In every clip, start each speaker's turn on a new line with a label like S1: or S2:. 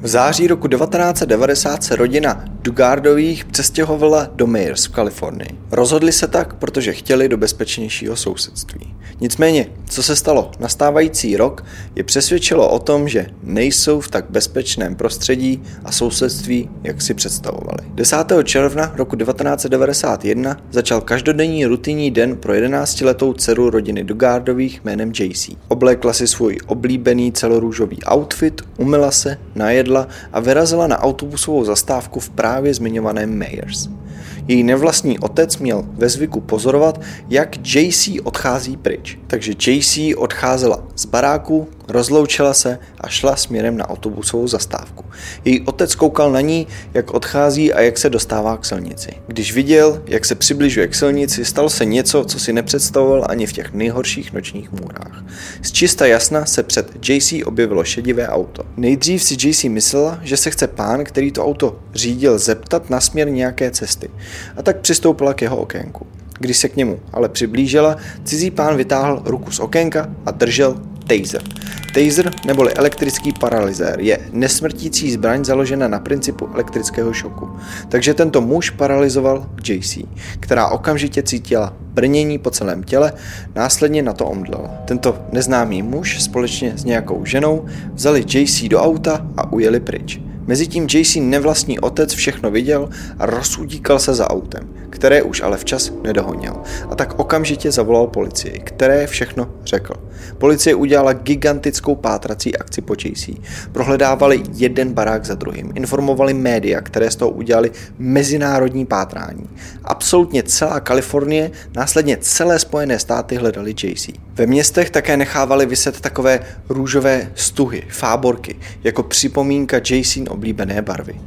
S1: V září roku 1990 se rodina Dugardových přestěhovala do Mayers v Kalifornii. Rozhodli se tak, protože chtěli do bezpečnějšího sousedství. Nicméně, co se stalo nastávající rok, je přesvědčilo o tom, že nejsou v tak bezpečném prostředí a sousedství, jak si představovali. 10. června roku 1991 začal každodenní rutinní den pro 11-letou dceru rodiny Dugardových jménem JC. Oblékla si svůj oblíbený celorůžový outfit, umyla se, najedla a vyrazila na autobusovou zastávku v právě zmiňovaném Mayers. Její nevlastní otec měl ve zvyku pozorovat, jak JC odchází pryč. Takže JC odcházela z baráku, rozloučila se a šla směrem na autobusovou zastávku. Její otec koukal na ní, jak odchází a jak se dostává k silnici. Když viděl, jak se přibližuje k silnici, stalo se něco, co si nepředstavoval ani v těch nejhorších nočních můrách. Z čista jasna se před JC objevilo šedivé auto. Nejdřív si JC myslela, že se chce pán, který to auto řídil, zeptat na směr nějaké cesty. A tak přistoupila k jeho okénku. Když se k němu ale přiblížila, cizí pán vytáhl ruku z okénka a držel taser. Taser neboli elektrický paralyzér je nesmrtící zbraň založena na principu elektrického šoku. Takže tento muž paralyzoval JC, která okamžitě cítila brnění po celém těle, následně na to omdlela. Tento neznámý muž společně s nějakou ženou vzali JC do auta a ujeli pryč. Mezitím JC nevlastní otec všechno viděl a rozsudíkal se za autem, které už ale včas nedohonil. A tak okamžitě zavolal policii, které všechno řekl. Policie udělala gigantickou pátrací akci po JC. Prohledávali jeden barák za druhým, informovali média, které z toho udělali mezinárodní pátrání. Absolutně celá Kalifornie, následně celé Spojené státy hledali JC. Ve městech také nechávali vyset takové růžové stuhy, fáborky, jako připomínka Jacin oblíbené barvy.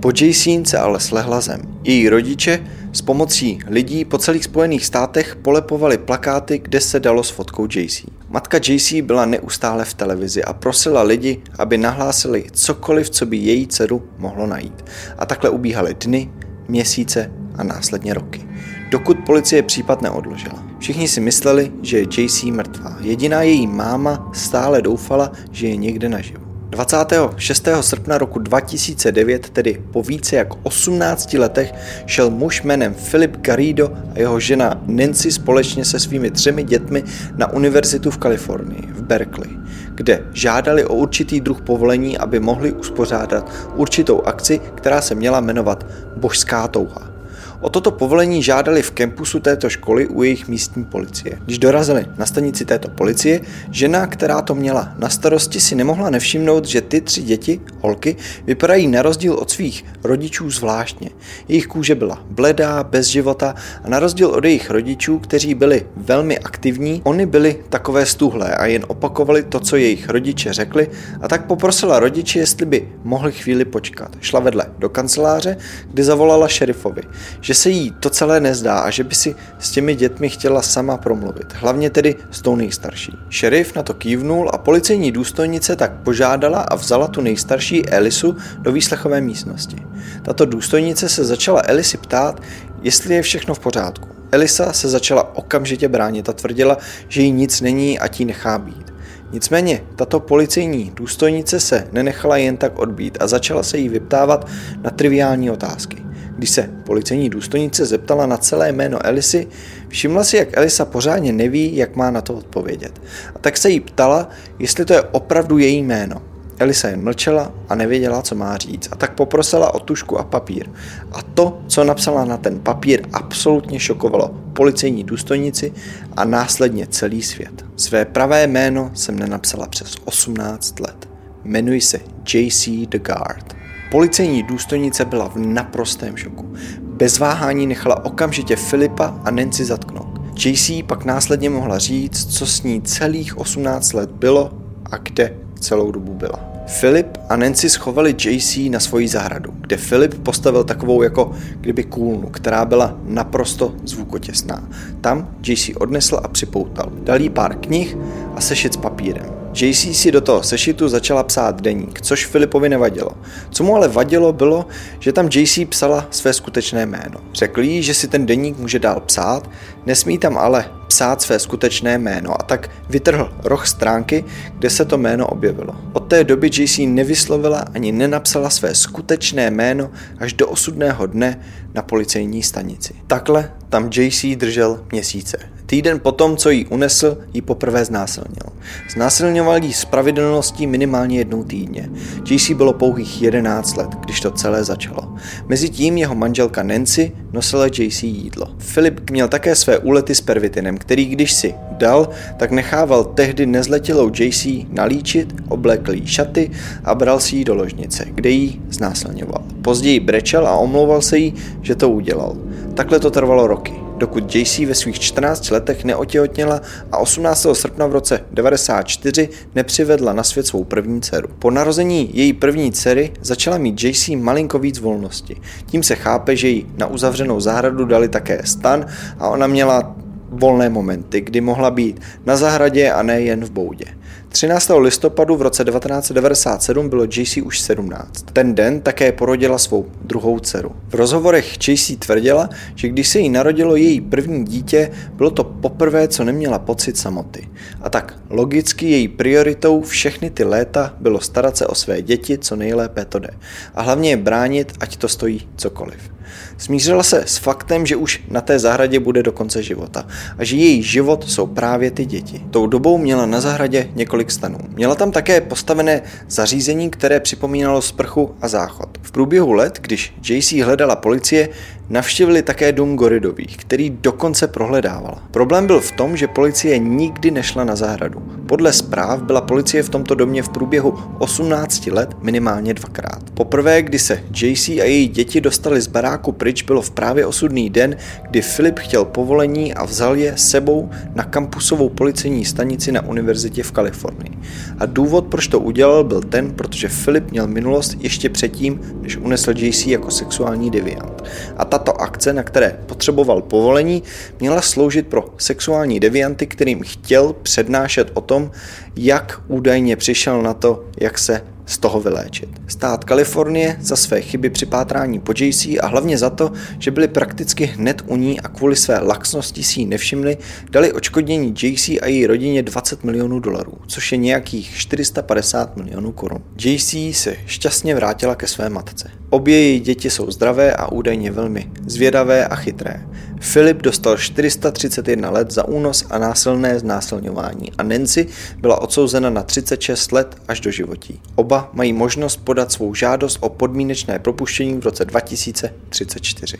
S1: Po Jacin se ale slehla zem. Její rodiče s pomocí lidí po celých Spojených státech polepovali plakáty, kde se dalo s fotkou JC. Matka JC byla neustále v televizi a prosila lidi, aby nahlásili cokoliv, co by její dceru mohlo najít. A takhle ubíhaly dny, měsíce a následně roky. Dokud policie případ neodložila. Všichni si mysleli, že je JC mrtvá. Jediná její máma stále doufala, že je někde naživu. 26. srpna roku 2009, tedy po více jak 18 letech, šel muž jménem Filip Garrido a jeho žena Nancy společně se svými třemi dětmi na univerzitu v Kalifornii, v Berkeley, kde žádali o určitý druh povolení, aby mohli uspořádat určitou akci, která se měla jmenovat Božská touha. O toto povolení žádali v kempusu této školy u jejich místní policie. Když dorazili na stanici této policie, žena, která to měla na starosti, si nemohla nevšimnout, že ty tři děti, holky, vypadají na rozdíl od svých rodičů zvláštně. Jejich kůže byla bledá, bez života a na rozdíl od jejich rodičů, kteří byli velmi aktivní, oni byli takové stuhlé a jen opakovali to, co jejich rodiče řekli a tak poprosila rodiče, jestli by mohli chvíli počkat. Šla vedle do kanceláře, kde zavolala šerifovi že se jí to celé nezdá a že by si s těmi dětmi chtěla sama promluvit, hlavně tedy s tou nejstarší. Šerif na to kývnul a policejní důstojnice tak požádala a vzala tu nejstarší Elisu do výslechové místnosti. Tato důstojnice se začala Elisi ptát, jestli je všechno v pořádku. Elisa se začala okamžitě bránit a tvrdila, že jí nic není a tí nechá být. Nicméně tato policejní důstojnice se nenechala jen tak odbít a začala se jí vyptávat na triviální otázky. Když se policejní důstojnice zeptala na celé jméno Elisy, všimla si, jak Elisa pořádně neví, jak má na to odpovědět. A tak se jí ptala, jestli to je opravdu její jméno. Elisa jen mlčela a nevěděla, co má říct, a tak poprosila o tušku a papír. A to, co napsala na ten papír, absolutně šokovalo policejní důstojnici a následně celý svět. Své pravé jméno jsem nenapsala přes 18 let. Jmenuji se J.C. The Guard. Policejní důstojnice byla v naprostém šoku. Bez váhání nechala okamžitě Filipa a Nancy zatknout. JC pak následně mohla říct, co s ní celých 18 let bylo a kde celou dobu byla. Filip a Nancy schovali JC na svoji zahradu, kde Filip postavil takovou jako kdyby kůlnu, která byla naprosto zvukotěsná. Tam JC odnesl a připoutal. Dal jí pár knih a sešit s papírem. JC si do toho sešitu začala psát deník, což Filipovi nevadilo. Co mu ale vadilo bylo, že tam JC psala své skutečné jméno. Řekl jí, že si ten deník může dál psát, nesmí tam ale psát své skutečné jméno a tak vytrhl roh stránky, kde se to jméno objevilo. Od té doby JC nevyslovila ani nenapsala své skutečné jméno až do osudného dne na policejní stanici. Takhle tam JC držel měsíce. Týden potom, co jí unesl, ji poprvé znásilnil. Znásilňoval jí s pravidelností minimálně jednou týdně. JC bylo pouhých 11 let, když to celé začalo. Mezitím jeho manželka Nancy nosila JC jídlo. Filip měl také své úlety s pervitinem, který když si dal, tak nechával tehdy nezletilou JC nalíčit, oblékl jí šaty a bral si ji do ložnice, kde jí znásilňoval. Později brečel a omlouval se jí, že to udělal. Takhle to trvalo roky dokud JC ve svých 14 letech neotěhotněla a 18. srpna v roce 94 nepřivedla na svět svou první dceru. Po narození její první dcery začala mít JC malinko víc volnosti. Tím se chápe, že jí na uzavřenou zahradu dali také stan a ona měla volné momenty, kdy mohla být na zahradě a ne jen v boudě. 13. listopadu v roce 1997 bylo JC už 17. Ten den také porodila svou druhou dceru. V rozhovorech JC tvrdila, že když se jí narodilo její první dítě, bylo to poprvé, co neměla pocit samoty. A tak logicky její prioritou všechny ty léta bylo starat se o své děti, co nejlépe to jde. A hlavně je bránit, ať to stojí cokoliv. Smířila se s faktem, že už na té zahradě bude do konce života a že její život jsou právě ty děti. Tou dobou měla na zahradě několik stanů. Měla tam také postavené zařízení, které připomínalo sprchu a záchod. V průběhu let, když JC hledala policie, Navštívili také dům Goridových, který dokonce prohledávala. Problém byl v tom, že policie nikdy nešla na zahradu. Podle zpráv byla policie v tomto domě v průběhu 18 let minimálně dvakrát. Poprvé, kdy se JC a její děti dostali z baráku pryč, bylo v právě osudný den, kdy Filip chtěl povolení a vzal je sebou na kampusovou policejní stanici na univerzitě v Kalifornii. A důvod, proč to udělal, byl ten, protože Filip měl minulost ještě předtím, než unesl JC jako sexuální deviant. A ta tato akce, na které potřeboval povolení, měla sloužit pro sexuální devianty, kterým chtěl přednášet o tom, jak údajně přišel na to, jak se z toho vyléčit. Stát Kalifornie za své chyby při pátrání po JC a hlavně za to, že byli prakticky hned u ní a kvůli své laxnosti si ji nevšimli, dali očkodnění JC a její rodině 20 milionů dolarů, což je nějakých 450 milionů korun. JC se šťastně vrátila ke své matce. Obě její děti jsou zdravé a údajně velmi zvědavé a chytré. Filip dostal 431 let za únos a násilné znásilňování a Nancy byla odsouzena na 36 let až do životí. Oba mají možnost podat svou žádost o podmínečné propuštění v roce 2034.